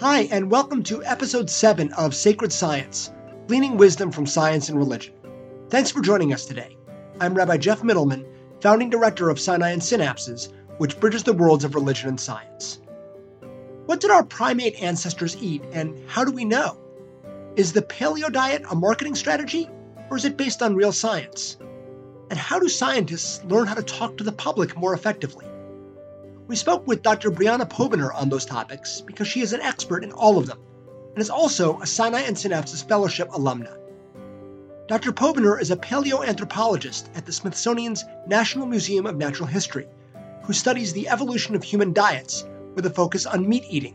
Hi, and welcome to episode 7 of Sacred Science Gleaning Wisdom from Science and Religion. Thanks for joining us today. I'm Rabbi Geoff Mitelman, founding director of Sinai and Synapses, which bridges the worlds of religion and science. What did our primate ancestors eat, and how do we know? Is the paleo diet a marketing strategy, or is it based on real science? And how do scientists learn how to talk to the public more effectively? We spoke with Dr. Briana Pobiner on those topics because she is an expert in all of them and is also a Sinai and Synapses Fellowship alumna. Dr. Pobiner is a paleoanthropologist at the Smithsonian's National Museum of Natural History who studies the evolution of human diets with a focus on meat eating,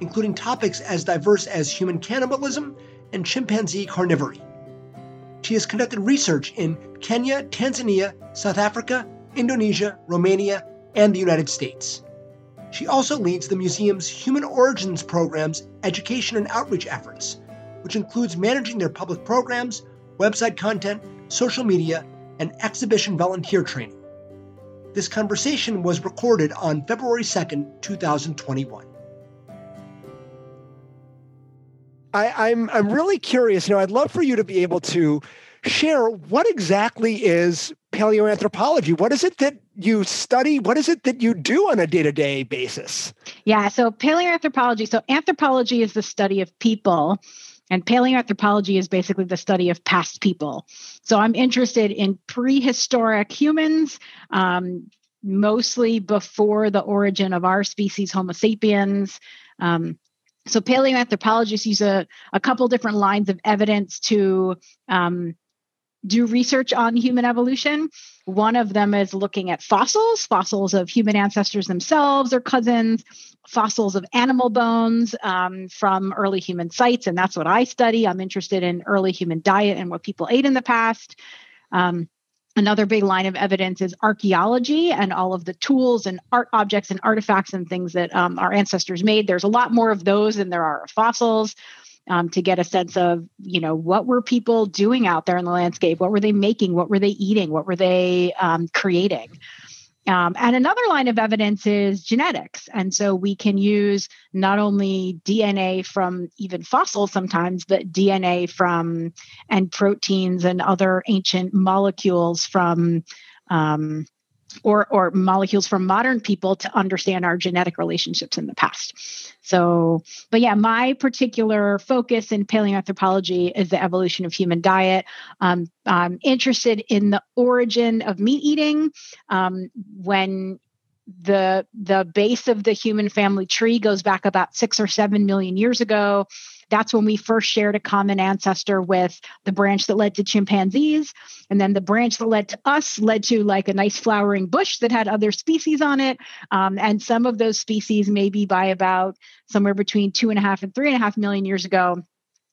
including topics as diverse as human cannibalism and chimpanzee carnivory. She has conducted research in Kenya, Tanzania, South Africa, Indonesia, Romania, and the United States. She also leads the museum's Human Origins Program's education and outreach efforts, which includes managing their public programs, website content, social media, and exhibition volunteer training. This conversation was recorded on February 2nd, 2021. I, I'm I'm really curious. You know, I'd love for you to be able to share what exactly is paleoanthropology. What is it that you study? What is it that you do on a day to day basis? Yeah, so paleoanthropology. So anthropology is the study of people. And paleoanthropology is basically the study of past people. So I'm interested in prehistoric humans, um, mostly before the origin of our species, Homo sapiens. Um, so paleoanthropologists use a, a couple different lines of evidence to um, do research on human evolution. One of them is looking at fossils, fossils of human ancestors themselves or cousins, fossils of animal bones um, from early human sites. And that's what I study. I'm interested in early human diet and what people ate in the past. Um, another big line of evidence is archaeology and all of the tools and art objects and artifacts and things that um, our ancestors made. There's a lot more of those than there are fossils um, to get a sense of you know what were people doing out there in the landscape? What were they making? What were they eating? What were they um, creating? Um, and another line of evidence is genetics. And so we can use not only DNA from even fossils sometimes, but DNA from and proteins and other ancient molecules from um, or or molecules from modern people to understand our genetic relationships in the past. So, but yeah, my particular focus in paleoanthropology is the evolution of human diet. Um, I'm interested in the origin of meat eating. Um, when the the base of the human family tree goes back about six or seven million years ago that's when we first shared a common ancestor with the branch that led to chimpanzees. And then the branch that led to us led to like a nice flowering bush that had other species on it. Um, and some of those species, maybe by about somewhere between two and a half and three and a half million years ago,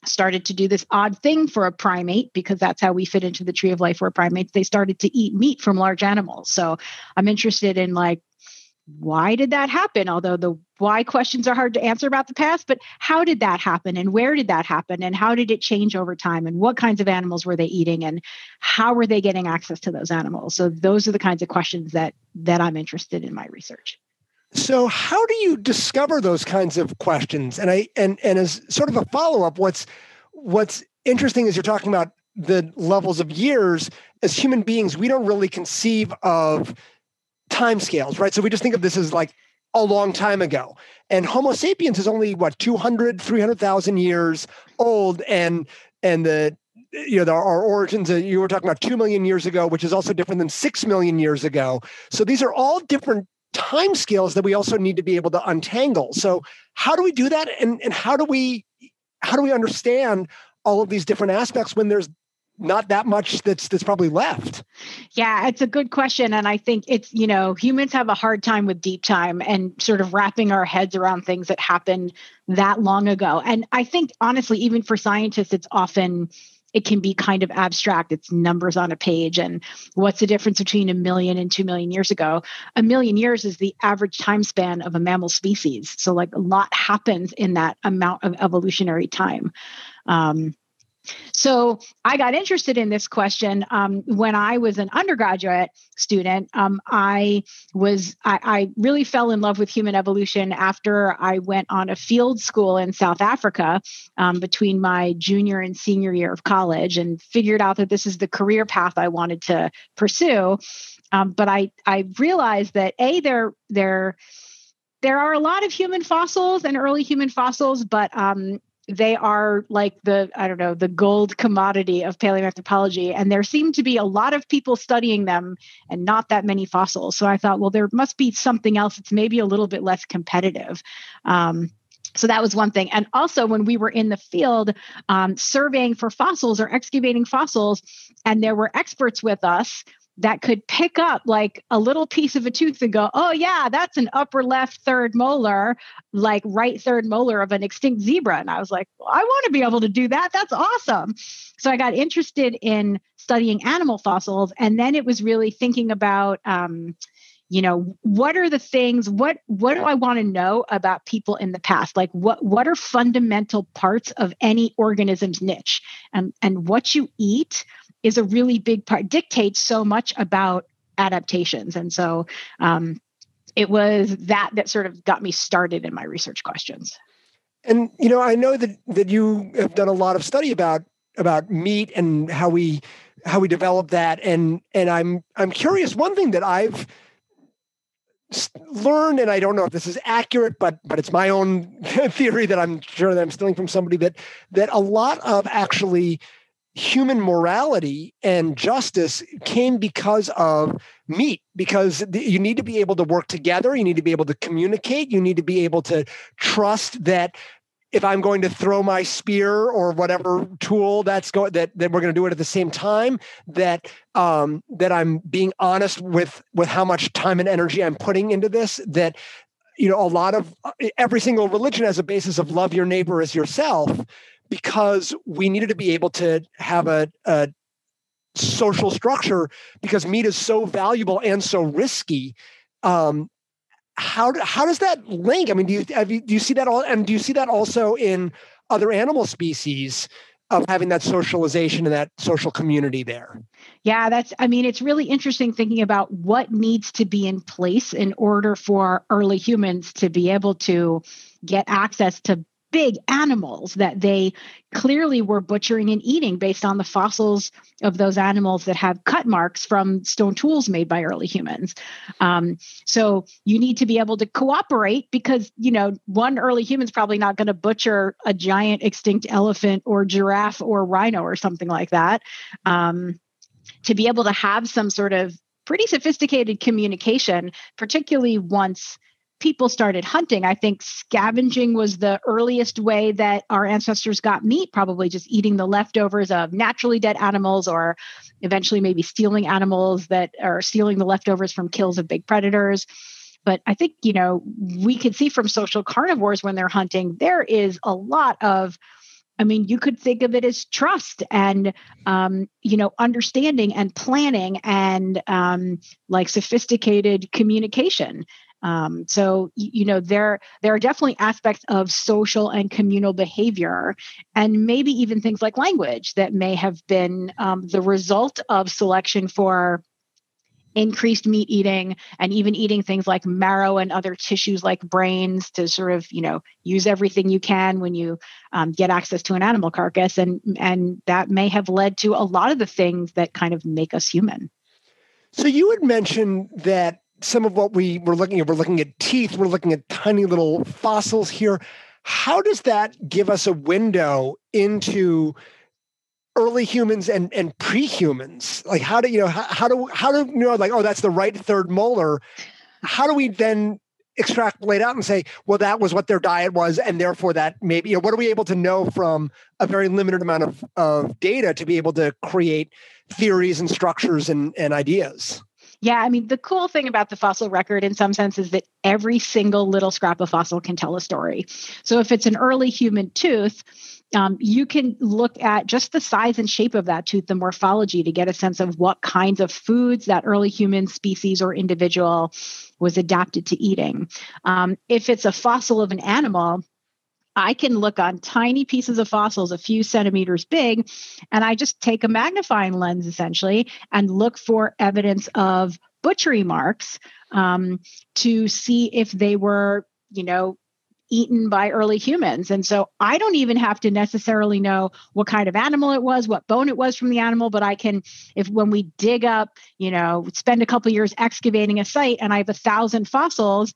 started to do this odd thing for a primate because that's how we fit into the tree of life where primates they started to eat meat from large animals so i'm interested in like why did that happen? Although the why questions are hard to answer about the past, but how did that happen and where did that happen and how did it change over time and what kinds of animals were they eating and how were they getting access to those animals? So those are the kinds of questions that that I'm interested in my research. So how do you discover those kinds of questions? And I and and as sort of a follow-up, what's what's interesting is you're talking about the levels of years as human beings, we don't really conceive of time scales, right? So we just think of this as like a long time ago. And Homo sapiens is only what 200, 300,000 years old and and the you know our origins uh, you were talking about 2 million years ago which is also different than 6 million years ago. So these are all different time scales that we also need to be able to untangle. So how do we do that and and how do we how do we understand all of these different aspects when there's not that much that's that's probably left. Yeah it's a good question. And i think it's you know humans have a hard time with deep time and sort of wrapping our heads around things that happened that long ago. And i think honestly even for scientists it's often it can be kind of abstract. It's numbers on a page. And what's the difference between a million and two million years ago? A million years is the average time span of a mammal species. So like a lot happens in that amount of evolutionary time. Um, so I got interested in this question um, when I was an undergraduate student. Um, I was I, I, really fell in love with human evolution after I went on a field school in South Africa um, between my junior and senior year of college, and figured out that this is the career path I wanted to pursue. Um, but I I realized that a there there there are a lot of human fossils and early human fossils, but um, they are like the i don't know the gold commodity of paleoanthropology and there seem to be a lot of people studying them and not that many fossils. So i thought well there must be something else that's maybe a little bit less competitive. Um, so that was one thing. And also when we were in the field um, surveying for fossils or excavating fossils and there were experts with us that could pick up like a little piece of a tooth and go, oh, yeah, that's an upper left third molar, like right third molar of an extinct zebra. And I was like, well, I want to be able to do that. That's awesome. So I got interested in studying animal fossils. And then it was really thinking about, um, you know what are the things what what do i want to know about people in the past like what what are fundamental parts of any organism's niche and and what you eat is a really big part dictates so much about adaptations. And so um, it was that that sort of got me started in my research questions. And you know i know that that you have done a lot of study about about meat and how we how we develop that. And and i'm i'm curious one thing that i've learned and i don't know if this is accurate but but it's my own theory that i'm sure that i'm stealing from somebody that that a lot of actually human morality and justice came because of meat because you need to be able to work together you need to be able to communicate you need to be able to trust that if i'm going to throw my spear or whatever tool that's going that, that we're going to do it at the same time that um that i'm being honest with with how much time and energy i'm putting into this that you know a lot of every single religion has a basis of love your neighbor as yourself because we needed to be able to have a, a social structure because meat is so valuable and so risky. Um, how how does that link? I mean, do you, you do you see that all? And do you see that also in other animal species of having that socialization and that social community there? Yeah, that's. I mean, it's really interesting thinking about what needs to be in place in order for early humans to be able to get access to big animals that they clearly were butchering and eating based on the fossils of those animals that have cut marks from stone tools made by early humans. Um, so you need to be able to cooperate because, you know, one early human's probably not going to butcher a giant extinct elephant or giraffe or rhino or something like that. Um, to be able to have some sort of pretty sophisticated communication, particularly once people started hunting. I think scavenging was the earliest way that our ancestors got meat, probably just eating the leftovers of naturally dead animals or eventually maybe stealing animals that are stealing the leftovers from kills of big predators. But I think, you know, we can see from social carnivores when they're hunting, there is a lot of I mean, you could think of it as trust and, um, you know, understanding and planning and um, like sophisticated communication. Um, so you know there there are definitely aspects of social and communal behavior, and maybe even things like language that may have been um, the result of selection for increased meat eating and even eating things like marrow and other tissues like brains to sort of you know use everything you can when you um, get access to an animal carcass. And and that may have led to a lot of the things that kind of make us human. So you had mentioned that some of what we were looking at, we're looking at teeth, we're looking at tiny little fossils here. How does that give us a window into early humans and and pre-humans? Like how do you know how, how do how do you know like oh that's the right third molar? How do we then extrapolate out and say, well, that was what their diet was, and therefore that maybe, you know, what are we able to know from a very limited amount of, of data to be able to create theories and structures and, and ideas? Yeah, I mean, the cool thing about the fossil record in some sense is that every single little scrap of fossil can tell a story. So if it's an early human tooth, um, you can look at just the size and shape of that tooth, the morphology, to get a sense of what kinds of foods that early human species or individual was adapted to eating. Um, if it's a fossil of an animal, I can look on tiny pieces of fossils, a few centimeters big, and I just take a magnifying lens essentially and look for evidence of butchery marks um, to see if they were, you know, eaten by early humans. And so I don't even have to necessarily know what kind of animal it was, what bone it was from the animal, but I can, if when we dig up, you know, spend a couple years excavating a site and I have a thousand fossils,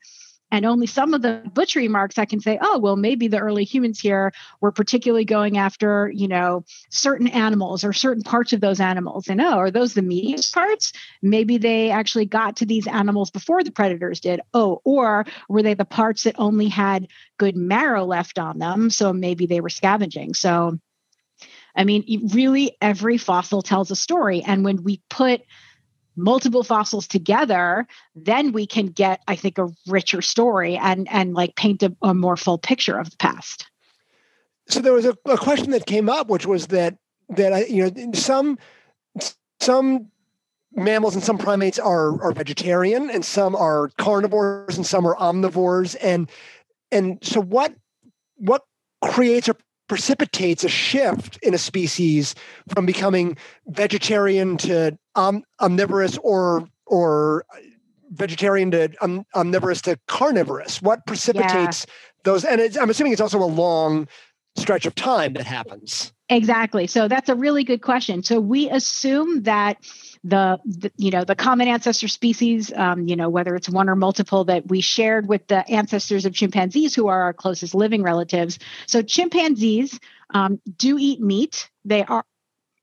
and only some of the butchery marks I can say, oh, well, maybe the early humans here were particularly going after, you know, certain animals or certain parts of those animals. And oh, are those the meatiest parts? Maybe they actually got to these animals before the predators did. Oh, or were they the parts that only had good marrow left on them? So maybe they were scavenging. So I mean, really, every fossil tells a story. And when we put multiple fossils together then we can get i think a richer story and and like paint a, a more full picture of the past. So there was a, a, question that came up which was that that i you know some some mammals and some primates are are vegetarian and some are carnivores and some are omnivores. And and so what what creates or precipitates a shift in a species from becoming vegetarian to om- omnivorous or or vegetarian to om- omnivorous to carnivorous what precipitates yeah. those and i'm assuming it's also a long stretch of time that happens. Exactly. So that's a really good question. So we assume that the, the, you know the common ancestor species um, you know whether it's one or multiple that we shared with the ancestors of chimpanzees who are our closest living relatives. So chimpanzees um, do eat meat. They are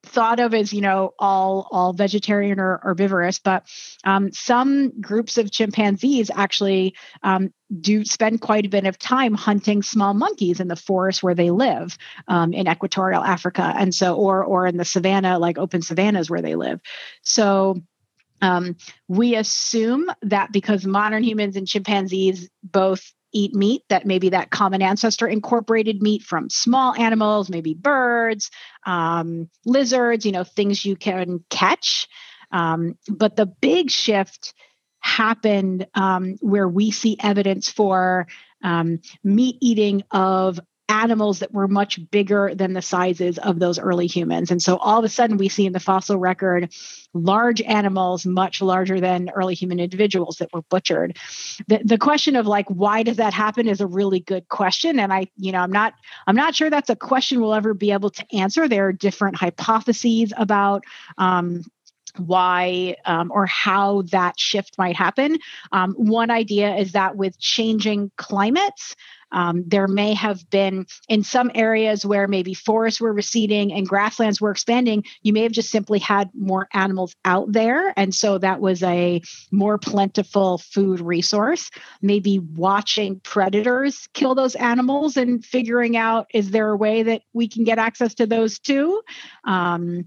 thought of as you know all all vegetarian or herbivorous but um, some groups of chimpanzees actually um, do spend quite a bit of time hunting small monkeys in the forest where they live um, in equatorial africa and so or or in the savannah like open savannas where they live. So um, we assume that because modern humans and chimpanzees both eat meat that maybe that common ancestor incorporated meat from small animals maybe birds um, lizards you know things you can catch. Um, but the big shift happened um, where we see evidence for um, meat eating of animals that were much bigger than the sizes of those early humans. And so all of a sudden, we see in the fossil record large animals much larger than early human individuals that were butchered. The, the question of like why does that happen is a really good question. And I, you know, I'm not I'm not sure that's a question we'll ever be able to answer. There are different hypotheses about um, why um, or how that shift might happen. Um, one idea is that with changing climates, um, there may have been in some areas where maybe forests were receding and grasslands were expanding, you may have just simply had more animals out there. And so that was a more plentiful food resource. Maybe watching predators kill those animals and figuring out is there a way that we can get access to those too? Um,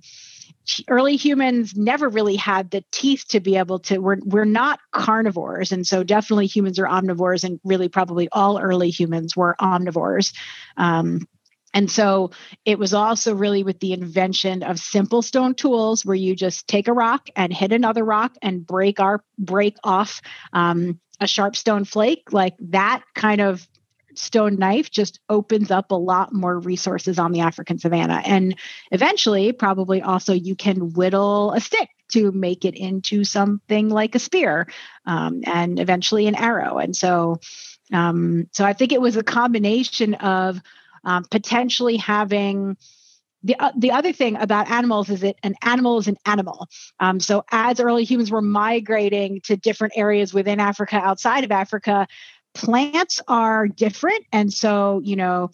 early humans never really had the teeth to be able to we're we're not carnivores and so definitely humans are omnivores and really probably all early humans were omnivores. Um, and so it was also really with the invention of simple stone tools where you just take a rock and hit another rock and break our break off um, a sharp stone flake like that kind of stone knife just opens up a lot more resources on the African savannah. And eventually, probably also, you can whittle a stick to make it into something like a spear um, and eventually an arrow. And so, um, so I think it was a combination of um, potentially having the, uh, the other thing about animals is that an animal is an animal. Um, so as early humans were migrating to different areas within Africa, outside of Africa, plants are different. And so, you know,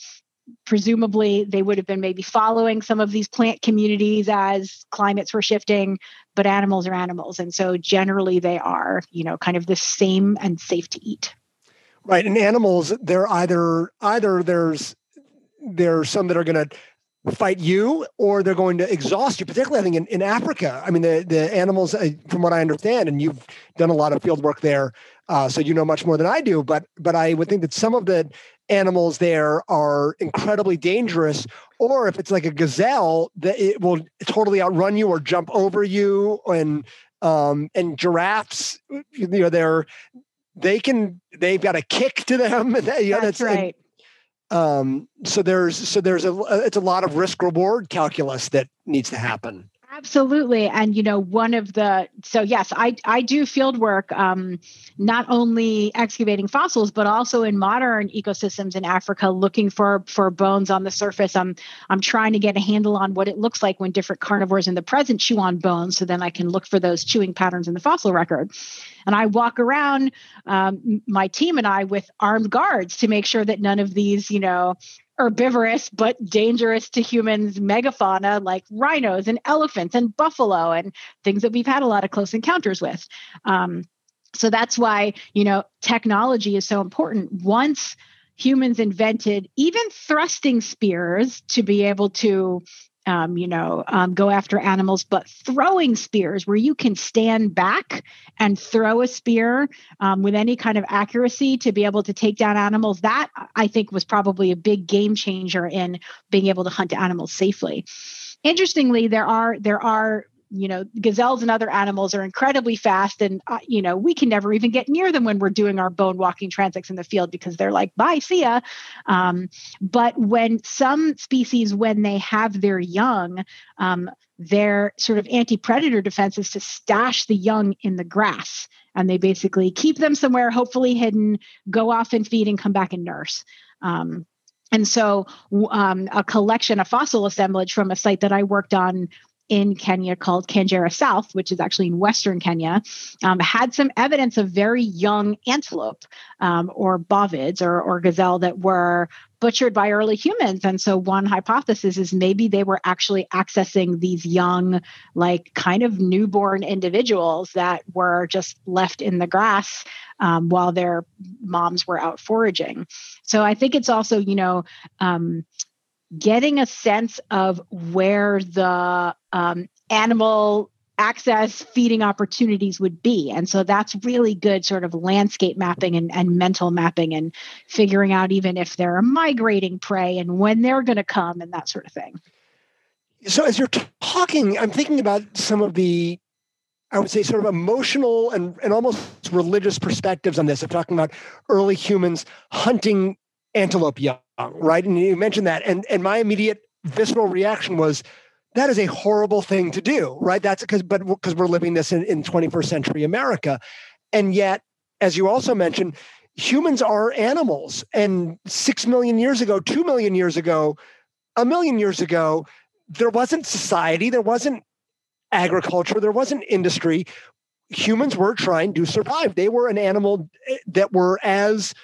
presumably they would have been maybe following some of these plant communities as climates were shifting, but animals are animals. And so generally they are, you know, kind of the same and safe to eat. Right. And animals, they're either either there's there's some that are going to fight you or they're going to exhaust you particularly i think in, in africa. I mean the, the animals uh, from what i understand and you've done a lot of field work there uh, so you know much more than i do but but i would think that some of the animals there are incredibly dangerous or if it's like a gazelle that it will totally outrun you or jump over you and um and giraffes you know they're they can they've got a kick to them. You know, that's, that's right Um, so there's so there's a it's a lot of risk reward calculus that needs to happen. Absolutely. And you know, one of the so yes, I I do field work um, not only excavating fossils but also in modern ecosystems in Africa looking for for bones on the surface. I'm I'm trying to get a handle on what it looks like when different carnivores in the present chew on bones so then I can look for those chewing patterns in the fossil record. And I walk around um, my team and I with armed guards to make sure that none of these, you know, herbivorous but dangerous to humans megafauna like rhinos and elephants and buffalo and things that we've had a lot of close encounters with. Um, so that's why, you know, technology is so important. Once humans invented even thrusting spears to be able to um, you know, um, go after animals, but throwing spears where you can stand back and throw a spear um, with any kind of accuracy to be able to take down animals. That I think was probably a big game changer in being able to hunt animals safely. Interestingly, there are there are you know gazelles and other animals are incredibly fast and uh, you know we can never even get near them when we're doing our bone walking transects in the field because they're like bye see ya. Um, but when some species when they have their young um, their sort of anti-predator defense is to stash the young in the grass and they basically keep them somewhere hopefully hidden go off and feed and come back and nurse. Um, and so, um, a collection, a fossil assemblage from a site that I worked on in Kenya called Kanjera South, which is actually in Western Kenya, um, had some evidence of very young antelope um, or bovids or, or gazelle that were butchered by early humans. And so, one hypothesis is maybe they were actually accessing these young, like kind of newborn individuals that were just left in the grass um, while their moms were out foraging. So, I think it's also, you know, um, getting a sense of where the um, animal access feeding opportunities would be. And so that's really good sort of landscape mapping and, and mental mapping and figuring out even if they're a migrating prey and when they're going to come and that sort of thing. So as you're talking, I'm thinking about some of the I would say sort of emotional and, and almost religious perspectives on this i'm talking about early humans hunting antelope young, right? And you mentioned that. And and my immediate visceral reaction was that is a horrible thing to do, right? That's because, but because we're living this in, in 21st century America. And yet, as you also mentioned, humans are animals. And six million years ago, two million years ago, a million years ago, there wasn't society, there wasn't agriculture, there wasn't industry. Humans were trying to survive. They were an animal eh, that were as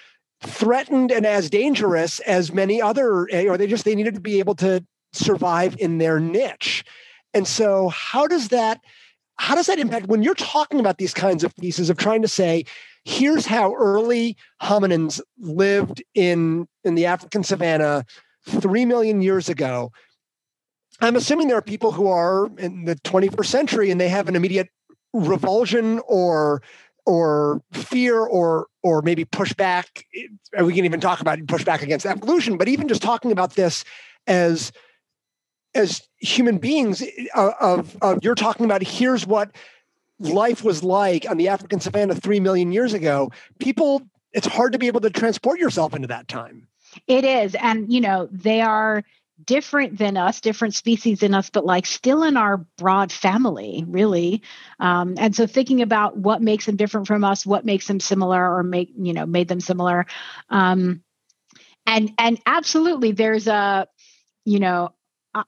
threatened and as dangerous as many other, eh, or they just they needed to be able to survive in their niche. And so how does that how does that impact when you're talking about these kinds of pieces of trying to say here's how early hominins lived in in the African savannah 3 million years ago I'm assuming there are people who are in the 21st century and they have an immediate revulsion or or fear or or maybe pushback. We can even talk about pushback against evolution, but even just talking about this as as human beings uh, of, of you're talking about here's what life was like on the African savannah 3 million years ago. People it's hard to be able to transport yourself into that time. It is. And you know they are different than us different species than us but like still in our broad family really um, and so thinking about what makes them different from us what makes them similar or make you know made them similar um, and and absolutely there's a you know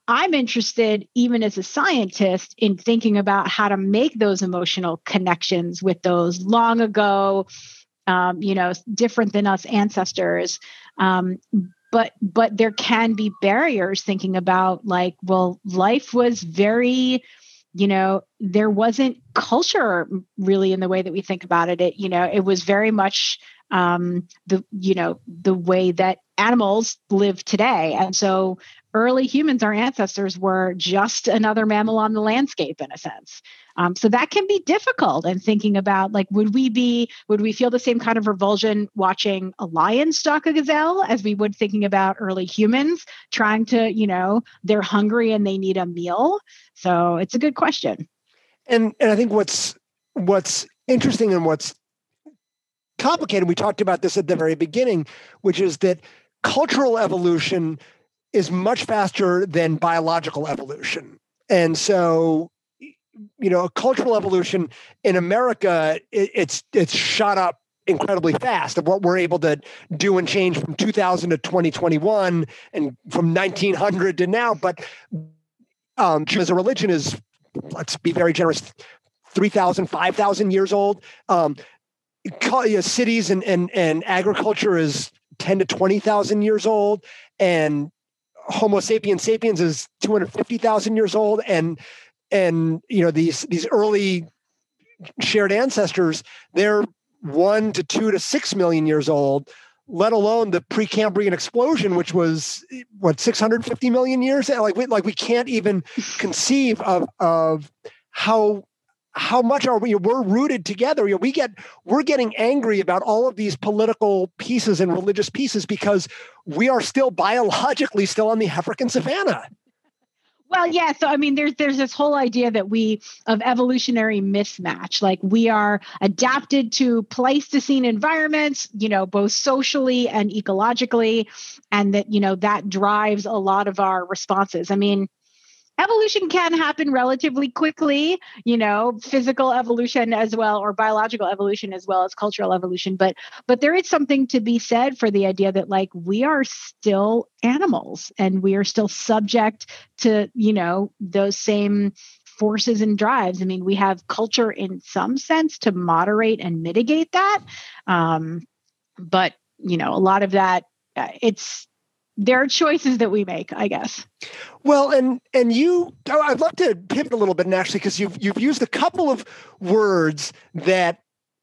I'm interested, even as a scientist, in thinking about how to make those emotional connections with those long ago, um, you know, different than us ancestors. Um, but but there can be barriers thinking about like, well, life was very, you know, there wasn't culture really in the way that we think about it. It you know, it was very much um, the you know the way that animals live today, and so early humans, our ancestors, were just another mammal on the landscape in a sense. Um, so that can be difficult. And thinking about like, would we be, would we feel the same kind of revulsion watching a lion stalk a gazelle as we would thinking about early humans trying to, you know, they're hungry and they need a meal. So it's a good question. And and I think what's what's interesting and what's complicated, we talked about this at the very beginning, which is that cultural evolution is much faster than biological evolution. And so, you know, cultural evolution in America, it, it's it's shot up incredibly fast of what we're able to do and change from 2000 to 2021 and from 1900 to now. But um, as a religion is, let's be very generous, 3,000, 5,000 years old. Um, cities and, and, and agriculture is 10 to 20,000 years old. And Homo sapiens sapiens is 250,000 years old. And, and, you know, these, these early shared ancestors, they're one to two to six million years old, let alone the Precambrian explosion, which was what 650 million years. Like we, like we can't even conceive of of how how much are we we're rooted together you know, we get we're getting angry about all of these political pieces and religious pieces because we are still biologically still on the african savannah well, yeah. So I mean, there's there's this whole idea that we of evolutionary mismatch, like we are adapted to Pleistocene environments, you know, both socially and ecologically, and that you know that drives a lot of our responses. I mean, evolution can happen relatively quickly you know physical evolution as well or biological evolution as well as cultural evolution. But but there is something to be said for the idea that like we are still animals and we are still subject to you know those same forces and drives. I mean we have culture in some sense to moderate and mitigate that. Um, but you know a lot of that uh, it's there are choices that we make, I guess. Well, and and you, oh, I'd love to pivot a little bit, actually, because you've you've used a couple of words that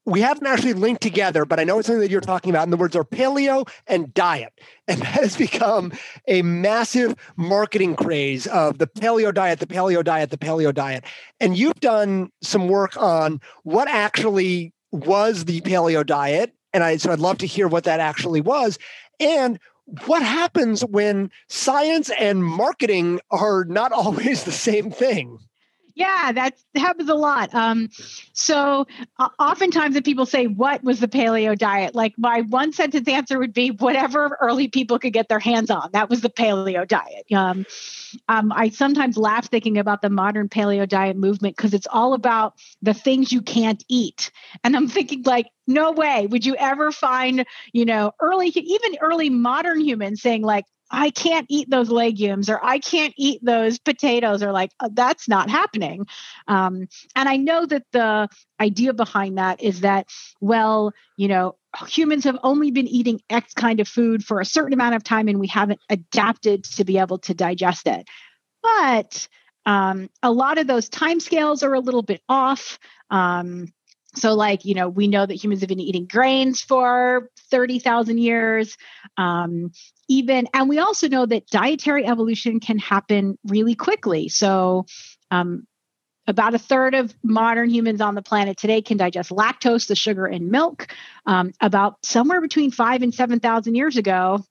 we haven't actually linked together, but I know it's something that you're talking about. And the words are paleo and diet. And that has become a massive marketing craze of the paleo diet, the paleo diet, the paleo diet. And you've done some work on what actually was the paleo diet. And I so I'd love to hear what that actually was. And what happens when science and marketing are not always the same thing? Yeah, that happens a lot. Um, so, uh, oftentimes, when people say, What was the paleo diet? Like, my one sentence answer would be, Whatever early people could get their hands on. That was the paleo diet. Um, um, I sometimes laugh thinking about the modern paleo diet movement because it's all about the things you can't eat. And I'm thinking, like, no way would you ever find, you know, early, even early modern humans saying, like, I can't eat those legumes or I can't eat those potatoes or like uh, that's not happening. Um, and I know that the idea behind that is that, well, you know, humans have only been eating X kind of food for a certain amount of time and we haven't adapted to be able to digest it. But um, a lot of those time scales are a little bit off. Um, so, like, you know, we know that humans have been eating grains for 30,000 years. Um, even, and we also know that dietary evolution can happen really quickly. So, um, about a third of modern humans on the planet today can digest lactose, the sugar in milk. Um, about somewhere between five and 7,000 years ago,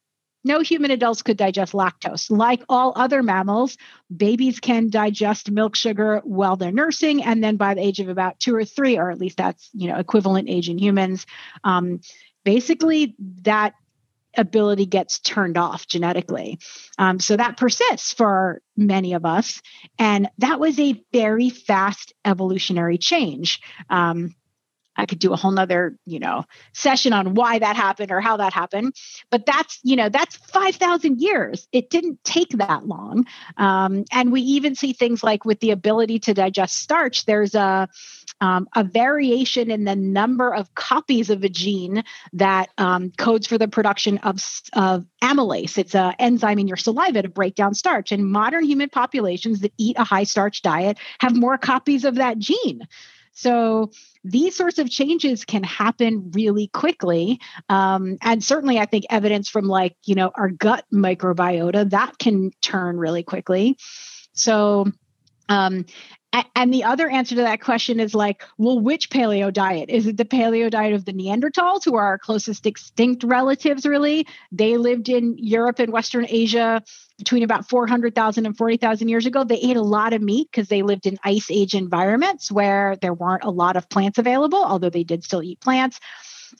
no human adults could digest lactose. Like all other mammals, babies can digest milk sugar while they're nursing, and then by the age of about two or three, or at least that's you know equivalent age in humans, um, basically that ability gets turned off genetically. Um, so that persists for many of us, and that was a very fast evolutionary change. Um, I could do a whole nother, you know, session on why that happened or how that happened. But that's, you know, that's 5,000 years. It didn't take that long. Um, and we even see things like with the ability to digest starch, there's a, um, a variation in the number of copies of a gene that um, codes for the production of, of amylase. It's an enzyme in your saliva to break down starch. And modern human populations that eat a high starch diet have more copies of that gene. So these sorts of changes can happen really quickly. Um, and certainly, I think evidence from like, you know, our gut microbiota that can turn really quickly. So, um, and the other answer to that question is like, well, which paleo diet? Is it the paleo diet of the Neanderthals, who are our closest extinct relatives, really? They lived in Europe and Western Asia between about 400,000 and 40,000 years ago. They ate a lot of meat because they lived in ice age environments where there weren't a lot of plants available, although they did still eat plants.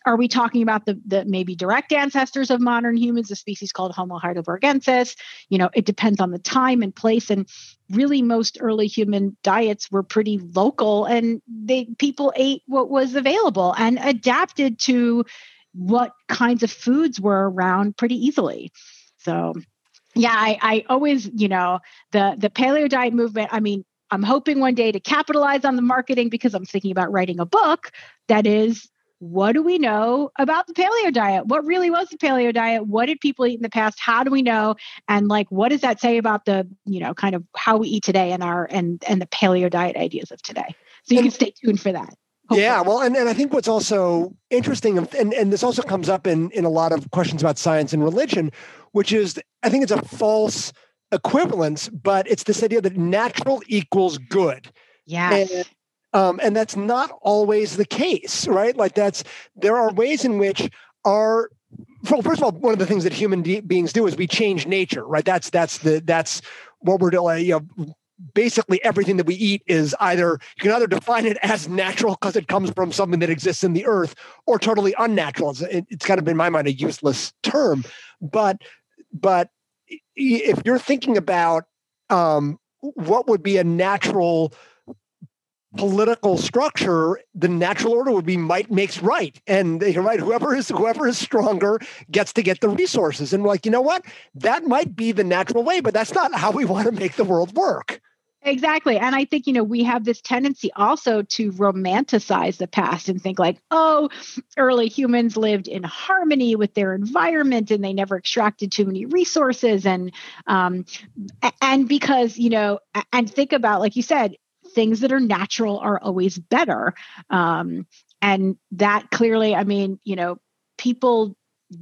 Are we talking about the, the maybe direct ancestors of modern humans, a species called Homo heidelbergensis? You know, it depends on the time and place. And really, most early human diets were pretty local, and they people ate what was available and adapted to what kinds of foods were around pretty easily. So yeah, I, I always, you know, the the paleo diet movement, I mean, I'm hoping one day to capitalize on the marketing because I'm thinking about writing a book that is what do we know about the paleo diet? What really was the paleo diet? What did people eat in the past? How do we know? And like what does that say about the, you know, kind of how we eat today and our and and the paleo diet ideas of today? So you can stay tuned for that. Hopefully. Yeah, well, and, and I think what's also interesting, and, and this also comes up in, in a lot of questions about science and religion, which is I think it's a false equivalence, but it's this idea that natural equals good. Yeah. And, um, and that's not always the case, right? Like that's there are ways in which our well, first of all, one of the things that human de- beings do is we change nature, right? That's that's the that's what we're doing. You know, basically everything that we eat is either you can either define it as natural because it comes from something that exists in the earth, or totally unnatural. It's, it's kind of in my mind a useless term, but but if you're thinking about um, what would be a natural political structure, the natural order would be might makes right. And right, whoever is whoever is stronger gets to get the resources. And like, you know what? That might be the natural way, but that's not how we want to make the world work. Exactly. And I think, you know, we have this tendency also to romanticize the past and think like, oh, early humans lived in harmony with their environment and they never extracted too many resources. And, um, and because, you know, and think about, like you said, things that are natural are always better. Um, and that clearly, I mean, you know, people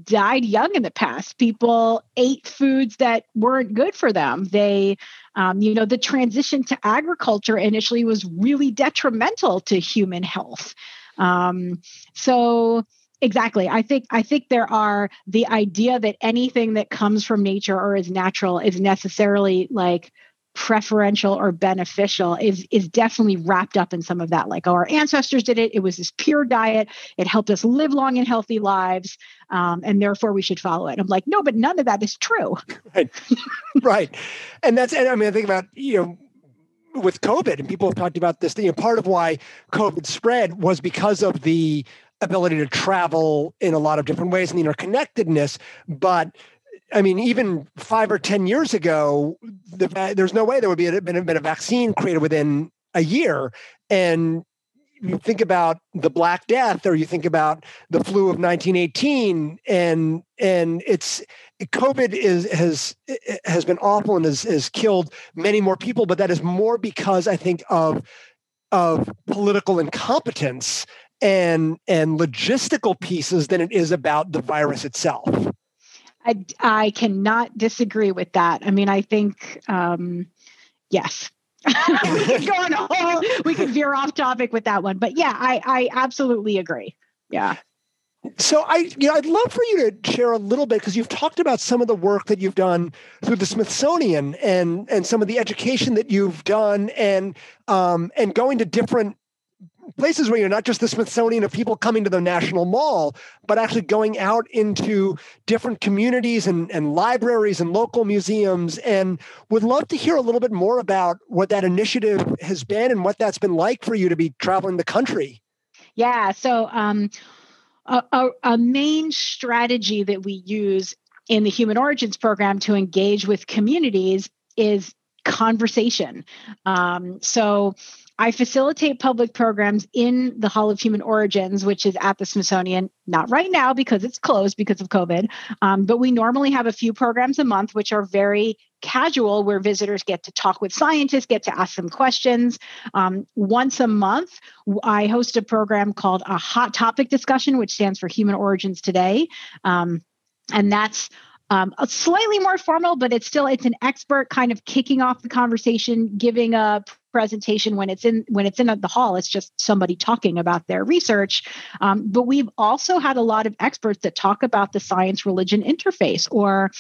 died young in the past. People ate foods that weren't good for them. They, um, you know, the transition to agriculture initially was really detrimental to human health. Um, so, exactly i think i think there are the idea that anything that comes from nature or is natural is necessarily like preferential or beneficial is is definitely wrapped up in some of that. Like oh, our ancestors did it. It was this pure diet. It helped us live long and healthy lives um, and therefore we should follow it. I'm like no but none of that is true. Right. Right. And that's and i mean i think about you know with covid and people have talked about this you know part of why covid spread was because of the ability to travel in a lot of different ways and the interconnectedness but I mean, even five or 10 years ago, the, there's no way there would be a, been, been a vaccine created within a year. And you think about the Black Death, or you think about the flu of 1918, and and it's COVID is has has been awful and has, has killed many more people, but that is more because I think of of political incompetence and and logistical pieces than it is about the virus itself. I, I cannot disagree with that. I mean, I think, um, yes. we could go on a whole, we could veer off topic with that one. But yeah, I, I absolutely agree. Yeah. So I, you know, I'd love for you to share a little bit because you've talked about some of the work that you've done through the Smithsonian and and some of the education that you've done and um, and going to different places where you're not just the Smithsonian of people coming to the National Mall, but actually going out into different communities and, and libraries and local museums. And would love to hear a little bit more about what that initiative has been and what that's been like for you to be traveling the country. Yeah. So, um, a, a, main strategy that we use in the Human Origins program to engage with communities is conversation. Um, so, I facilitate public programs in the Hall of Human Origins, which is at the Smithsonian, not right now because it's closed because of COVID. Um, but we normally have a few programs a month, which are very casual, where visitors get to talk with scientists, get to ask them questions. Um, once a month, I host a program called a Hot Topic Discussion, which stands for Human Origins Today. Um, and that's um, slightly more formal but it's still it's an expert kind of kicking off the conversation giving a presentation when it's in when it's in the hall it's just somebody talking about their research. Um, but we've also had a lot of experts that talk about the science religion interface or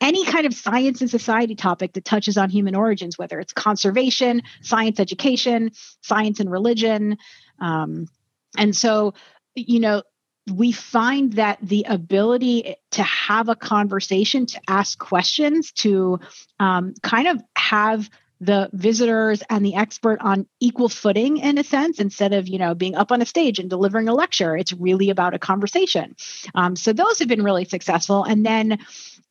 any kind of science and society topic that touches on human origins whether it's conservation science education science and religion. Um, and so you know we find that the ability to have a conversation, to ask questions, to um, kind of have the visitors and the expert on equal footing in a sense instead of you know being up on a stage and delivering a lecture. It's really about a conversation. Um, so those have been really successful. And then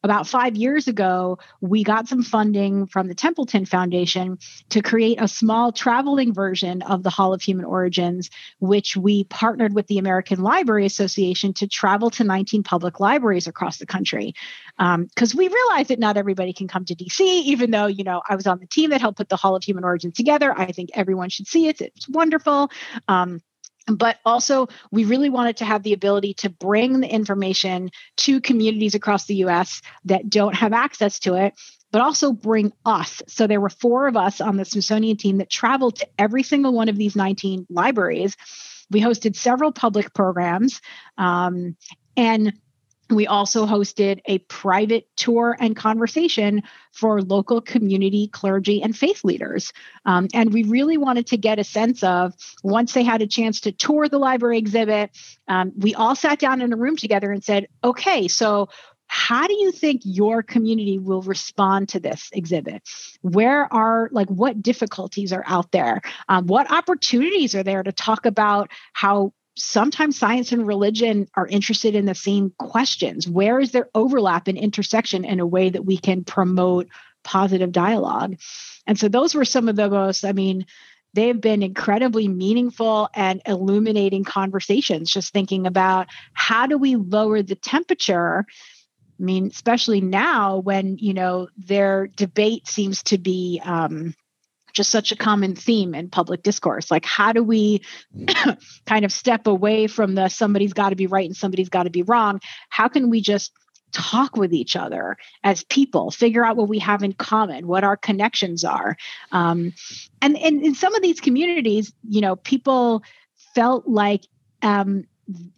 about five years ago, we got some funding from the Templeton Foundation to create a small traveling version of the Hall of Human Origins, which we partnered with the American Library Association to travel to 19 public libraries across the country. Because um, we realized that not everybody can come to DC, even though, you know, I was on the team that helped put the Hall of Human Origins together. I think everyone should see it. It's wonderful. Um, but also we really wanted to have the ability to bring the information to communities across the US that don't have access to it but also bring us. So there were four of us on the Smithsonian team that traveled to every single one of these 19 libraries. We hosted several public programs. Um, and we also hosted a private tour and conversation for local community, clergy, and faith leaders. Um, and we really wanted to get a sense of once they had a chance to tour the library exhibit, um, we all sat down in a room together and said, okay, so how do you think your community will respond to this exhibit where are like what difficulties are out there um, what opportunities are there to talk about how sometimes science and religion are interested in the same questions. Where is there overlap and intersection in a way that we can promote positive dialogue? And so those were some of the most, I mean, they've been incredibly meaningful and illuminating conversations, just thinking about how do we lower the temperature. I mean, especially now when, you know, their debate seems to be um, just such a common theme in public discourse. Like, how do we kind of step away from the somebody's got to be right and somebody's got to be wrong? How can we just talk with each other as people, figure out what we have in common, what our connections are? Um, and, and in some of these communities, you know, people felt like um,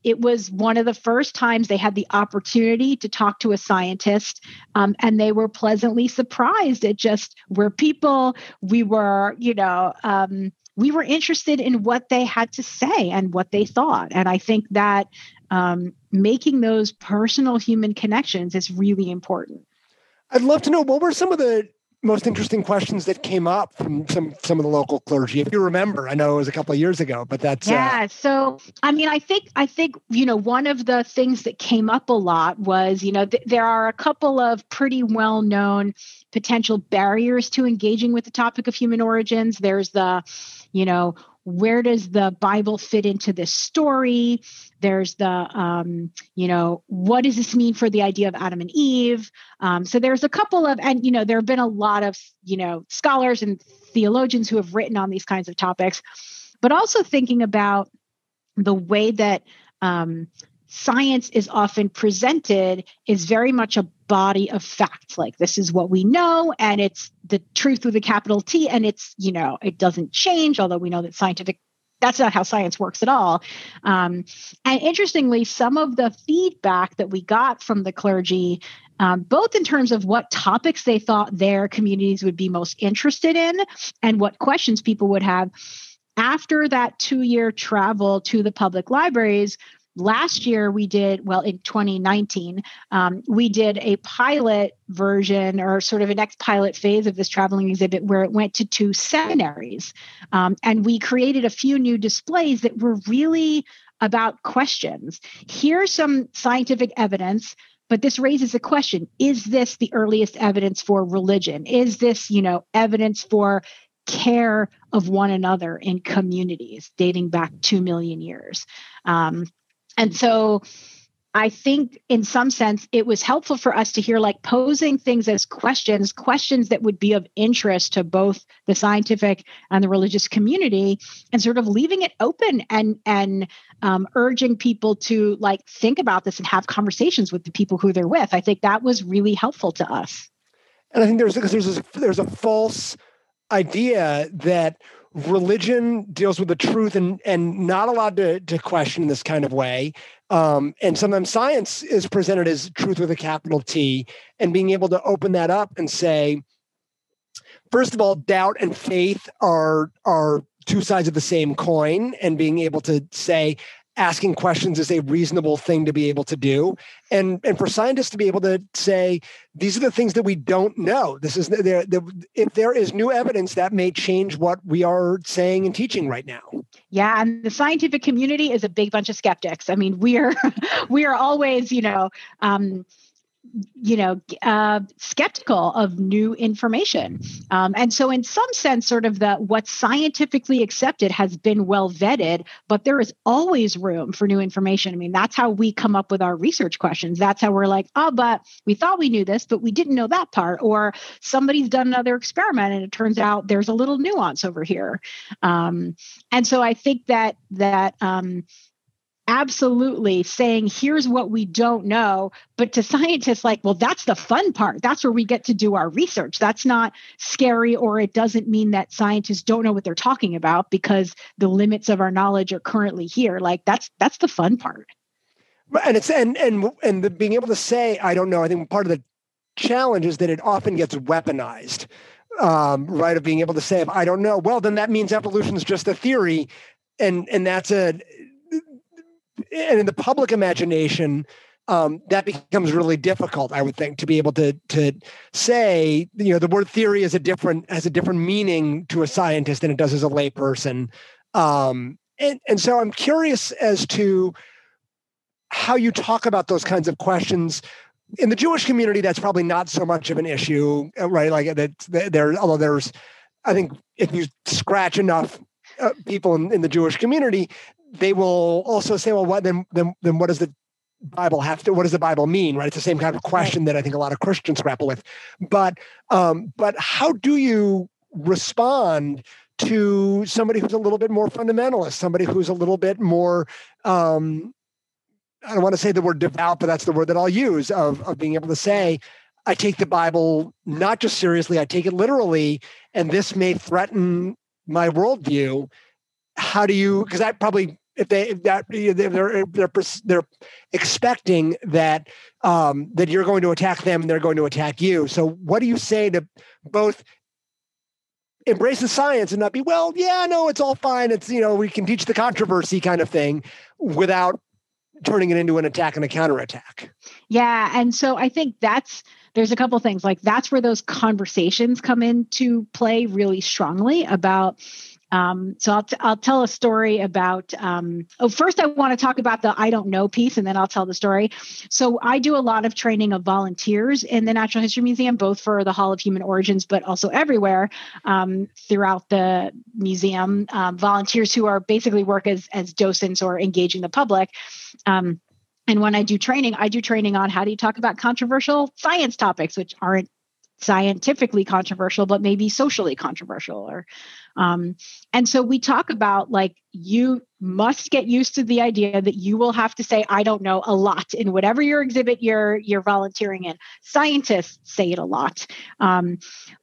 it was one of the first times they had the opportunity to talk to a scientist um, and they were pleasantly surprised at just where people we were you know um, we were interested in what they had to say and what they thought. And i think that um, making those personal human connections is really important. I'd love to know what were some of the most interesting questions that came up from some some of the local clergy if you remember. I know it was a couple of years ago but that's uh, yeah uh, so i mean i think i think you know one of the things that came up a lot was you know th- there are a couple of pretty well known potential barriers to engaging with the topic of human origins. There's the you know where does the bible fit into this story? There's the um, you know what does this mean for the idea of adam and eve? Um, so there's a couple of and you know there have been a lot of you know scholars and theologians who have written on these kinds of topics but also thinking about the way that um, science is often presented is very much a body of facts. Like this is what we know and it's the truth with a capital T and it's you know it doesn't change although we know that scientific that's not how science works at all. Um, and interestingly some of the feedback that we got from the clergy um, both in terms of what topics they thought their communities would be most interested in and what questions people would have after that two year travel to the public libraries last year we did well in 2019 um, we did a pilot version or sort of a next pilot phase of this traveling exhibit where it went to two seminaries. Um, and we created a few new displays that were really about questions. Here's some scientific evidence but this raises a question. Is this the earliest evidence for religion? Is this you know evidence for care of one another in communities dating back 2 million years? Um, and so I think in some sense it was helpful for us to hear like posing things as questions, questions that would be of interest to both the scientific and the religious community, and sort of leaving it open and and um, urging people to like think about this and have conversations with the people who they're with. I think that was really helpful to us. And I think there's there's a, there's a false idea that religion deals with the truth and and not allowed to, to question in this kind of way. Um, and sometimes science is presented as truth with a capital T, and being able to open that up and say, first of all, doubt and faith are are two sides of the same coin, and being able to say, asking questions is a reasonable thing to be able to do. And and for scientists to be able to say these are the things that we don't know. This is there the, if there is new evidence that may change what we are saying and teaching right now. Yeah and the scientific community is a big bunch of skeptics. I mean we are we are always you know um, you know uh, skeptical of new information. Um, and so in some sense sort of the what's scientifically accepted has been well vetted but there is always room for new information. I mean that's how we come up with our research questions. That's how we're like oh but we thought we knew this but we didn't know that part or somebody's done another experiment and it turns out there's a little nuance over here. Um, and so i think that that um, absolutely saying here's what we don't know. But to scientists like well that's the fun part. That's where we get to do our research. That's not scary or it doesn't mean that scientists don't know what they're talking about because the limits of our knowledge are currently here. Like that's that's the fun part. And it's and and and the, being able to say i don't know i think part of the challenge is that it often gets weaponized um, right of being able to say i don't know well then that means evolution is just a theory and and that's a and in the public imagination, um, that becomes really difficult. I would think to be able to to say, you know, the word theory is a different has a different meaning to a scientist than it does as a layperson. Um, and and so I'm curious as to how you talk about those kinds of questions in the Jewish community. That's probably not so much of an issue, uh, right? Like that there, although there's, I think if you scratch enough uh, people in, in the Jewish community, they will also say, well, what then, then, then what does the Bible have to, what does the Bible mean? Right. It's the same kind of question that I think a lot of Christians grapple with. But, um, but how do you respond to somebody who's a little bit more fundamentalist, somebody who's a little bit more, um, I don't want to say the word devout, but that's the word that I'll use of, of being able to say, I take the Bible not just seriously, I take it literally, and this may threaten my worldview. How do you, because I probably if they if that they're they're they're expecting that um, that you're going to attack them and they're going to attack you. So what do you say to both embrace the science and not be well yeah no it's all fine. It's you know we can teach the controversy kind of thing without turning it into an attack and a counterattack? Yeah and so i think that's there's a couple things. Like that's where those conversations come into play really strongly about um, so I'll, t- I'll tell a story about, um, oh, first I want to talk about the I don't know piece and then I'll tell the story. So I do a lot of training of volunteers in the Natural History Museum, both for the Hall of Human Origins, but also everywhere um, throughout the museum. Um, volunteers who are basically work as, as docents or engaging the public. Um, and when I do training, I do training on how do you talk about controversial science topics, which aren't scientifically controversial but maybe socially controversial or um, and so we talk about like you must get used to the idea that you will have to say i don't know a lot in whatever your exhibit you're you're volunteering in scientists say it a lot um,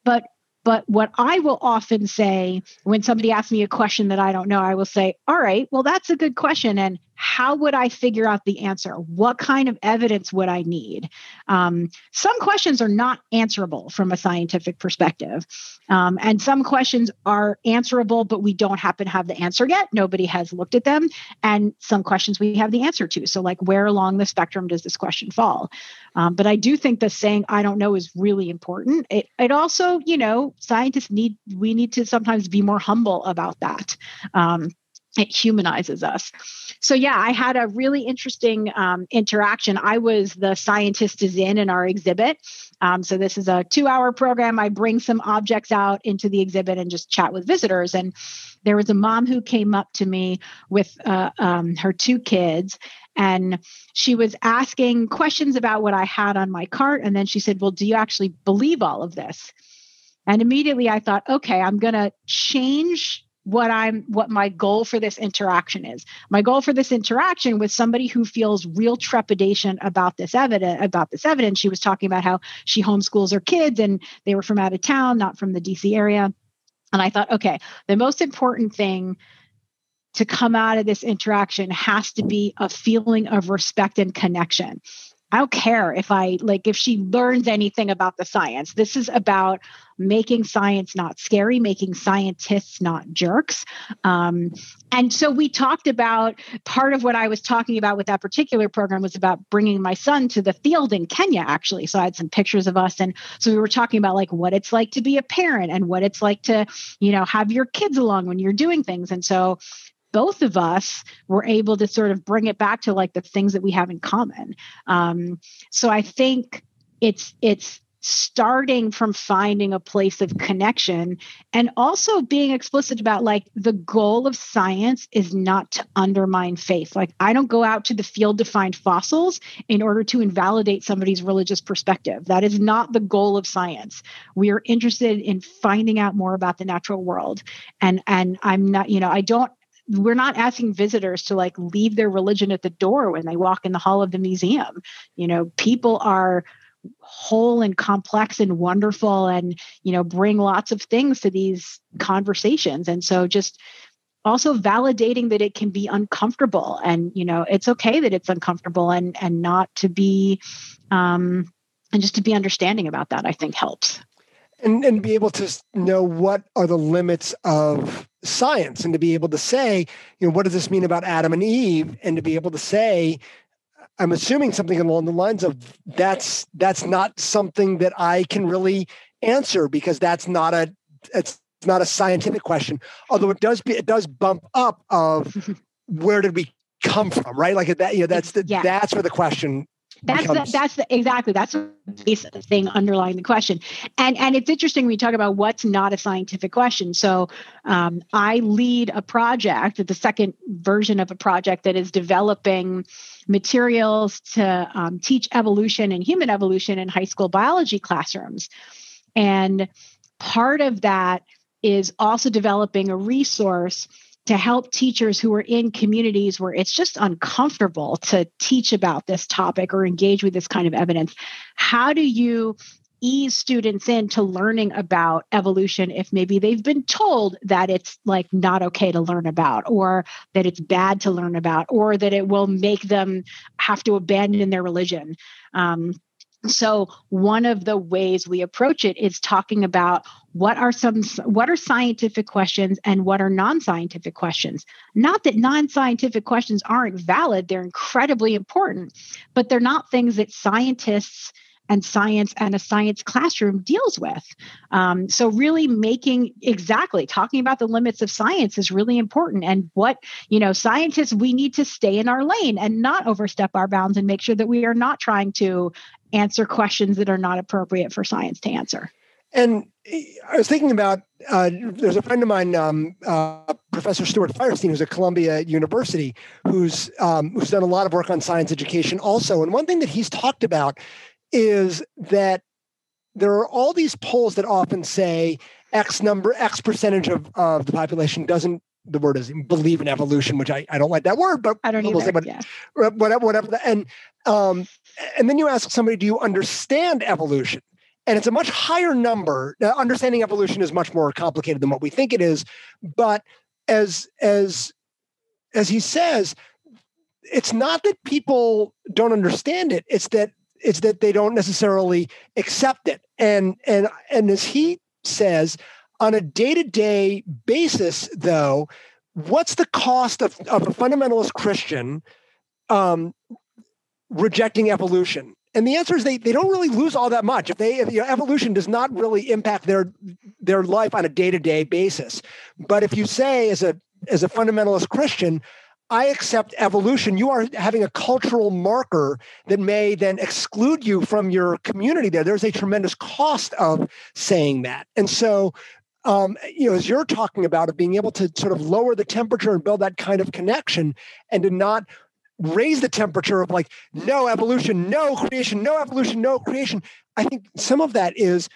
but but what I will often say when somebody asks me a question that I don't know, I will say, All right, well, that's a good question. And how would I figure out the answer? What kind of evidence would I need? Um, some questions are not answerable from a scientific perspective. Um, and some questions are answerable, but we don't happen to have the answer yet. Nobody has looked at them. And some questions we have the answer to. So, like, where along the spectrum does this question fall? Um, but I do think the saying, I don't know, is really important. It, it also, you know, scientists need, we need to sometimes be more humble about that. Um, it humanizes us. So yeah, I had a really interesting um, interaction. I was the scientist is in in our exhibit. Um, so this is a two-hour program. I bring some objects out into the exhibit and just chat with visitors. And there was a mom who came up to me with uh, um, her two kids, and she was asking questions about what I had on my cart. And then she said, "Well, do you actually believe all of this?" And immediately I thought, okay, I'm going to change what I'm what my goal for this interaction is. My goal for this interaction with somebody who feels real trepidation about this evidence about this evidence. She was talking about how she homeschools her kids and they were from out of town, not from the DC area. And I thought, okay, the most important thing to come out of this interaction has to be a feeling of respect and connection I don't care if I like if she learns anything about the science. This is about making science not scary, making scientists not jerks. Um, and so we talked about part of what I was talking about with that particular program was about bringing my son to the field in Kenya, actually. So I had some pictures of us. And so we were talking about like what it's like to be a parent and what it's like to, you know, have your kids along when you're doing things. And so both of us were able to sort of bring it back to like the things that we have in common. Um, so I think it's it's starting from finding a place of connection and also being explicit about like the goal of science is not to undermine faith. Like i don't go out to the field to find fossils in order to invalidate somebody's religious perspective. That is not the goal of science. We are interested in finding out more about the natural world. And and i'm not you know i don't we're not asking visitors to like leave their religion at the door when they walk in the hall of the museum. You know people are whole and complex and wonderful and you know bring lots of things to these conversations. And so just also validating that it can be uncomfortable and you know it's okay that it's uncomfortable and and not to be um and just to be understanding about that i think helps and and be able to know what are the limits of science and to be able to say you know what does this mean about adam and eve? And to be able to say i'm assuming something along the lines of that's that's not something that i can really answer because that's not a it's not a scientific question. Although it does be it does bump up of where did we come from right? Like that you know that's the yeah. that's where the question that's the, that's the, exactly that's the thing underlying the question. And and it's interesting when you talk about what's not a scientific question. So um, i lead a project the second version of a project that is developing materials to um, teach evolution and human evolution in high school biology classrooms. And part of that is also developing a resource to help teachers who are in communities where it's just uncomfortable to teach about this topic or engage with this kind of evidence. How do you ease students into learning about evolution if maybe they've been told that it's like not okay to learn about or that it's bad to learn about or that it will make them have to abandon their religion um, so one of the ways we approach it is talking about what are some what are scientific questions and what are non-scientific questions. Not that non-scientific questions aren't valid they're incredibly important but they're not things that scientists and science and a science classroom deals with. Um, so, really making exactly talking about the limits of science is really important. And what, you know, scientists, we need to stay in our lane and not overstep our bounds and make sure that we are not trying to answer questions that are not appropriate for science to answer. And I was thinking about uh, there's a friend of mine, um, uh, Professor Stuart Firestein, who's at Columbia University, who's um, who's done a lot of work on science education also. And one thing that he's talked about is that there are all these polls that often say X number, X percentage of, of the population doesn't the word is believe in evolution, which I, I don't like that word, but I don't either. Say, but yeah. whatever, whatever. And um, and then you ask somebody, do you understand evolution? And it's a much higher number. Now, understanding evolution is much more complicated than what we think it is. But as as as he says, it's not that people don't understand it; it's that it's that they don't necessarily accept it. And and and as he says, on a day-to-day basis, though, what's the cost of, of a fundamentalist Christian um, rejecting evolution? And the answer is they, they don't really lose all that much. If they if, you know, evolution does not really impact their their life on a day-to-day basis. But if you say as a as a fundamentalist Christian, I accept evolution, you are having a cultural marker that may then exclude you from your community there. There's a tremendous cost of saying that. And so, um, you know, as you're talking about it, being able to sort of lower the temperature and build that kind of connection and to not raise the temperature of like, no evolution, no creation, no evolution, no creation. I think some of that is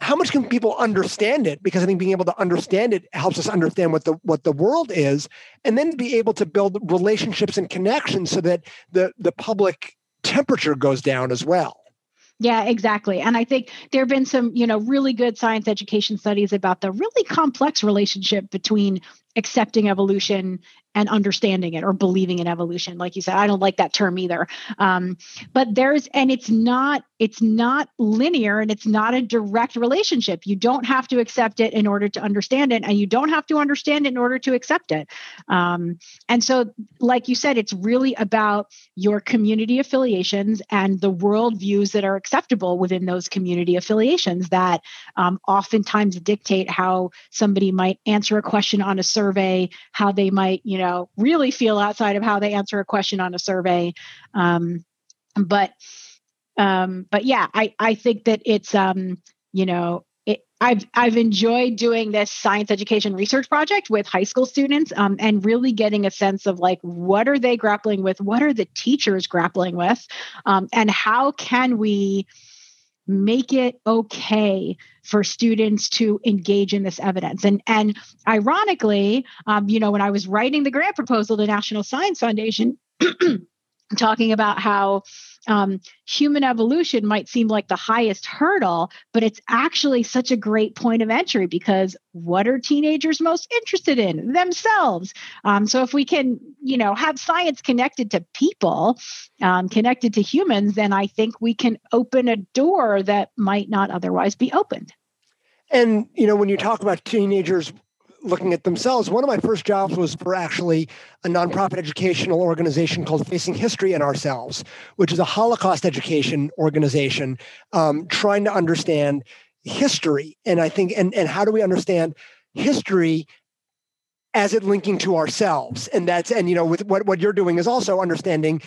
how much can people understand it because i think being able to understand it helps us understand what the what the world is and then be able to build relationships and connections so that the the public temperature goes down as well yeah, exactly. And I think there have been some, you know, really good science education studies about the really complex relationship between accepting evolution and understanding it or believing in evolution. Like you said i don't like that term either. Um, but there's and it's not it's not linear and it's not a direct relationship. You don't have to accept it in order to understand it and you don't have to understand it in order to accept it. Um, and so like you said it's really about your community affiliations and the worldviews that are acceptable within those community affiliations that um, oftentimes dictate how somebody might answer a question on a survey how they might you know really feel outside of how they answer a question on a survey. Um, but um, but yeah, I I think that it's um, you know it, I've I've enjoyed doing this science education research project with high school students um, and really getting a sense of like what are they grappling with, what are the teachers grappling with, um, and how can we make it okay for students to engage in this evidence. And and ironically um, you know when i was writing the grant proposal to national science foundation talking about how um, human evolution might seem like the highest hurdle, but it's actually such a great point of entry because what are teenagers most interested in? Themselves. Um, so if we can, you know, have science connected to people, um, connected to humans, then I think we can open a door that might not otherwise be opened. And you know, when you talk about teenagers looking at themselves. One of my first jobs was for actually a nonprofit educational organization called Facing History and Ourselves, which is a Holocaust education organization um, trying to understand history. And I think, and, and how do we understand history as it linking to ourselves? And that's, and you know, with what, what you're doing is also understanding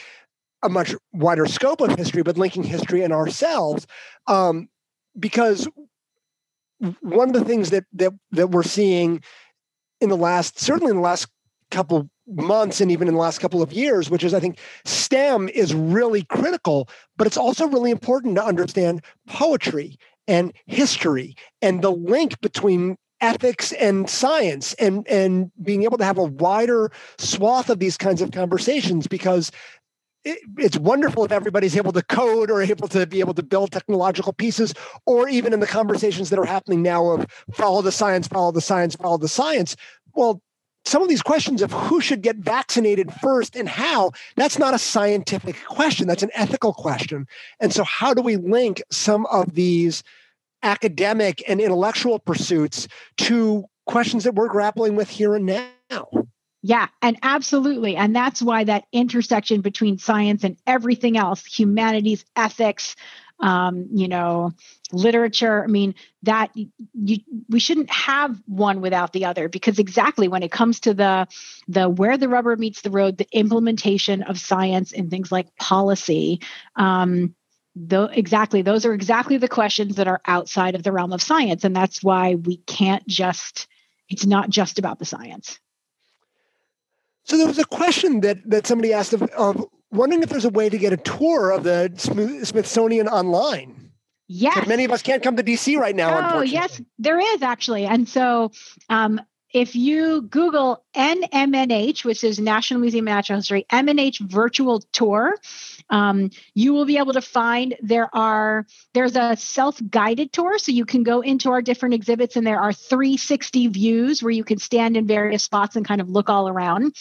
a much wider scope of history, but linking history and ourselves. Um, because one of the things that that that we're seeing in the last certainly in the last couple months and even in the last couple of years which is i think stem is really critical but it's also really important to understand poetry and history and the link between ethics and science and and being able to have a wider swath of these kinds of conversations because it, it's wonderful if everybody's able to code or able to be able to build technological pieces, or even in the conversations that are happening now of follow the science, follow the science, follow the science. Well, some of these questions of who should get vaccinated first and how, that's not a scientific question. That's an ethical question. And so, how do we link some of these academic and intellectual pursuits to questions that we're grappling with here and now? Yeah, and absolutely. And that's why that intersection between science and everything else, humanities, ethics, um, you know, literature, I mean, that you we shouldn't have one without the other because exactly when it comes to the the where the rubber meets the road, the implementation of science and things like policy, um, though exactly those are exactly the questions that are outside of the realm of science. And that's why we can't just it's not just about the science. So there was a question that that somebody asked of, of wondering if there's a way to get a tour of the Smithsonian online. Yes. Many of us can't come to DC right now. Oh, yes, there is actually. And so um, if you Google NMNH, which is National Museum of Natural History, MNH virtual tour, um, you will be able to find there are there's a self-guided tour, so you can go into our different exhibits, and there are 360 views where you can stand in various spots and kind of look all around.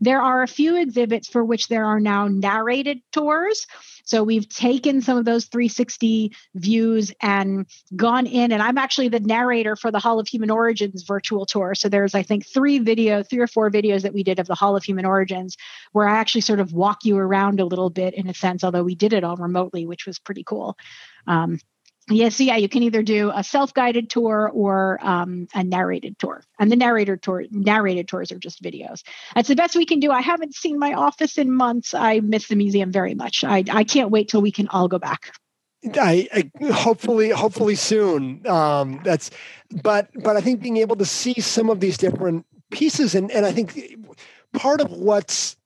There are a few exhibits for which there are now narrated tours. So we've taken some of those 360 views and gone in, and I'm actually the narrator for the Hall of Human Origins virtual tour. So there's, I think, three video, three or four videos that we did of the Hall of Human Origins, where I actually sort of walk you around a little bit in a sense, although we did it all remotely, which was pretty cool. Um, Yes, yeah, you can either do a self-guided tour or um, a narrated tour. And the narrator tour, narrated tours are just videos. That's the best we can do. I haven't seen my office in months. I miss the museum very much. I, I can't wait till we can all go back. I, I hopefully hopefully soon. Um, that's but but I think being able to see some of these different pieces and and I think part of what's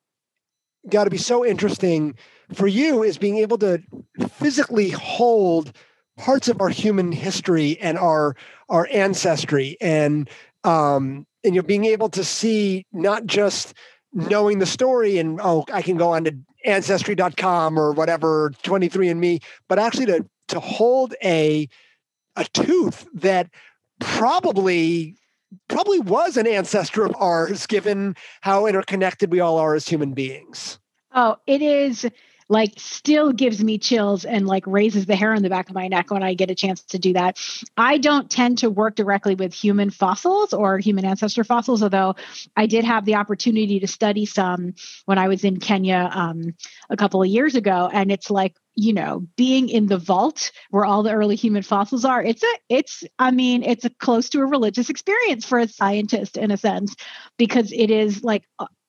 got to be so interesting for you is being able to physically hold parts of our human history and our our ancestry and um and you're being able to see not just knowing the story and oh i can go on to ancestry.com or whatever 23andme but actually to to hold a a tooth that probably probably was an ancestor of ours, given how interconnected we all are as human beings. Oh, it is like still gives me chills and like raises the hair on the back of my neck when I get a chance to do that. I don't tend to work directly with human fossils or human ancestor fossils, although I did have the opportunity to study some when I was in Kenya um, a couple of years ago. And it's like, you know, being in the vault where all the early human fossils are, it's a, it's, I mean, it's a close to a religious experience for a scientist in a sense, because it is like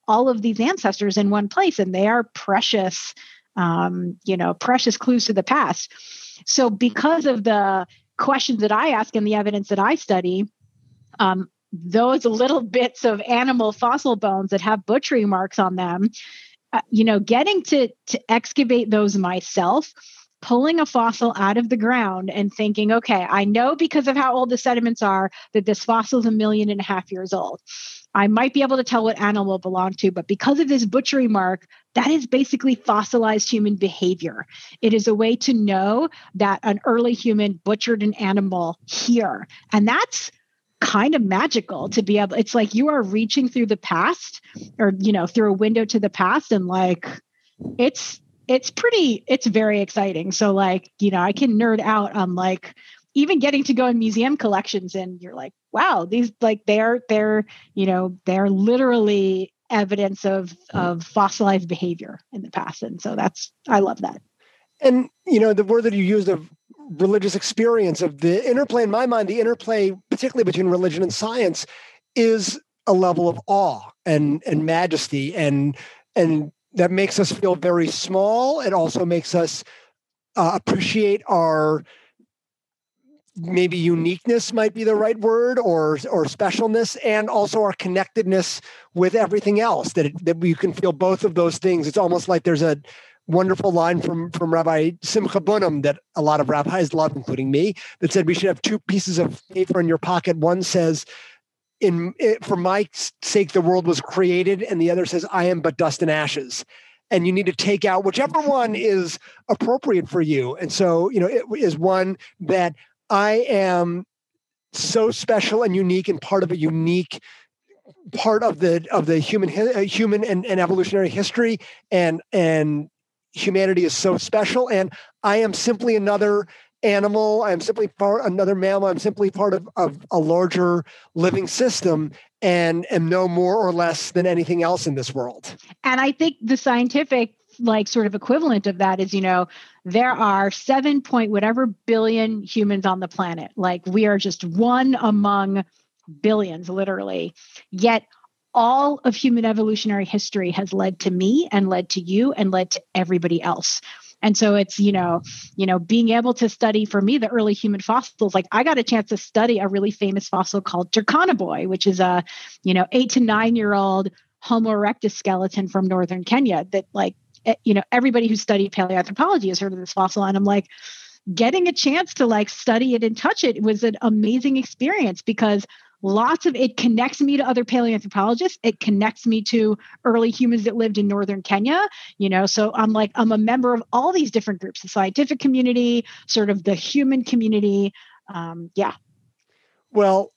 all of these ancestors in one place and they are precious um, you know, precious clues to the past. So, because of the questions that I ask and the evidence that I study, um, those little bits of animal fossil bones that have butchery marks on them, uh, you know, getting to to excavate those myself pulling a fossil out of the ground and thinking, okay, I know because of how old the sediments are that this fossil is a million and a half years old. I might be able to tell what animal it belonged to, but because of this butchery mark, that is basically fossilized human behavior. It is a way to know that an early human butchered an animal here. And that's kind of magical to be able it's like you are reaching through the past or you know through a window to the past and like it's it's pretty it's very exciting. So like you know i can nerd out on like even getting to go in museum collections and you're like wow these like they're they're you know they're literally evidence of of fossilized behavior in the past. And so that's i love that. And you know the word that you used of religious experience of the interplay in my mind the interplay particularly between religion and science is a level of awe and and majesty. And and that makes us feel very small. It also makes us uh, appreciate our maybe uniqueness might be the right word or or specialness and also our connectedness with everything else that it, that we can feel both of those things. It's almost like there's a wonderful line from from rabbi simcha bunim that a lot of rabbis love including me that said we should have two pieces of paper in your pocket. One says in it, for my sake the world was created and the other says i am but dust and ashes. And you need to take out whichever one is appropriate for you. And so you know it is one that I am so special and unique and part of a unique part of the of the human uh, human and, and evolutionary history and and humanity is so special and i am simply another animal i'm simply part another mammal i'm simply part of, of a larger living system and am no more or less than anything else in this world. And i think the scientific like sort of equivalent of that is you know there are 7 point whatever billion humans on the planet. Like we are just one among billions literally. Yet all of human evolutionary history has led to me and led to you and led to everybody else and so it's you know you know being able to study for me the early human fossils like i got a chance to study a really famous fossil called turkana boy which is a you know 8 to 9 year old homo erectus skeleton from northern kenya that like Eh, you know, everybody who studied paleoanthropology has heard of this fossil. And I'm like, getting a chance to like study it and touch it was an amazing experience because lots of it connects me to other paleoanthropologists. It connects me to early humans that lived in northern kenya you know? So i'm like i'm a member of all these different groups the scientific community sort of the human community um, yeah. Well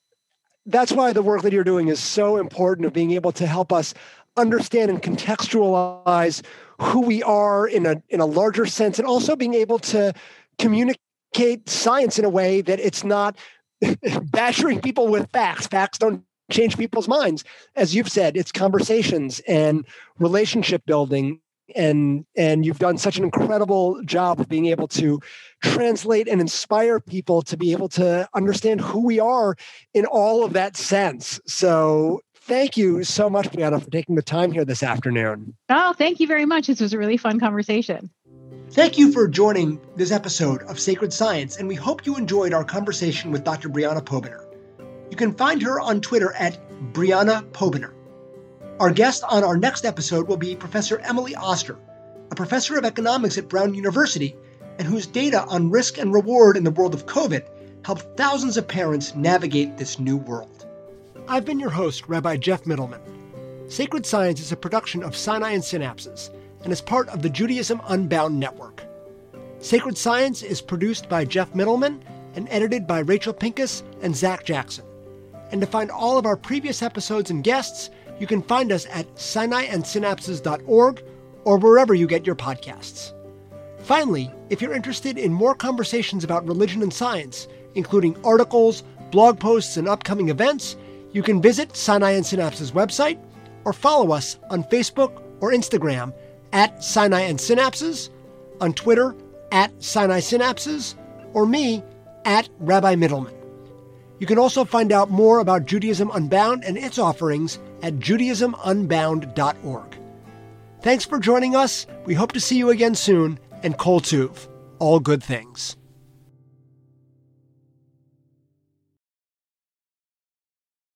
that's why the work that you're doing is so important of being able to help us understand and contextualize who we are in a in a larger sense and also being able to communicate science in a way that it's not bashing people with facts facts don't change people's minds as you've said it's conversations and relationship building and and you've done such an incredible job of being able to translate and inspire people to be able to understand who we are in all of that sense so thank you so much, Briana, for taking the time here this afternoon. Oh, thank you very much. This was a really fun conversation. Thank you for joining this episode of Sacred Science, and we hope you enjoyed our conversation with Dr. Briana Pobiner. You can find her on Twitter at Briana Pobiner. Our guest on our next episode will be Professor Emily Oster, a professor of economics at Brown University, and whose data on risk and reward in the world of COVID helped thousands of parents navigate this new world. I've been your host, Rabbi Geoff Mitelman. Sacred Science is a production of Sinai and Synapses and is part of the Judaism Unbound Network. Sacred Science is produced by Geoff Mitelman and edited by Rachel Pincus and Zach Jackson. And to find all of our previous episodes and guests, you can find us at sinaiandsynapses.org or wherever you get your podcasts. Finally, if you're interested in more conversations about religion and science, including articles, blog posts, and upcoming events, you can visit Sinai and Synapses website or follow us on Facebook or Instagram at Sinai and Synapses, on Twitter at Sinai Synapses, or me at Rabbi Mitelman. You can also find out more about Judaism Unbound and its offerings at judaismunbound.org. Thanks for joining us. We hope to see you again soon, and Kol Tuv, all good things.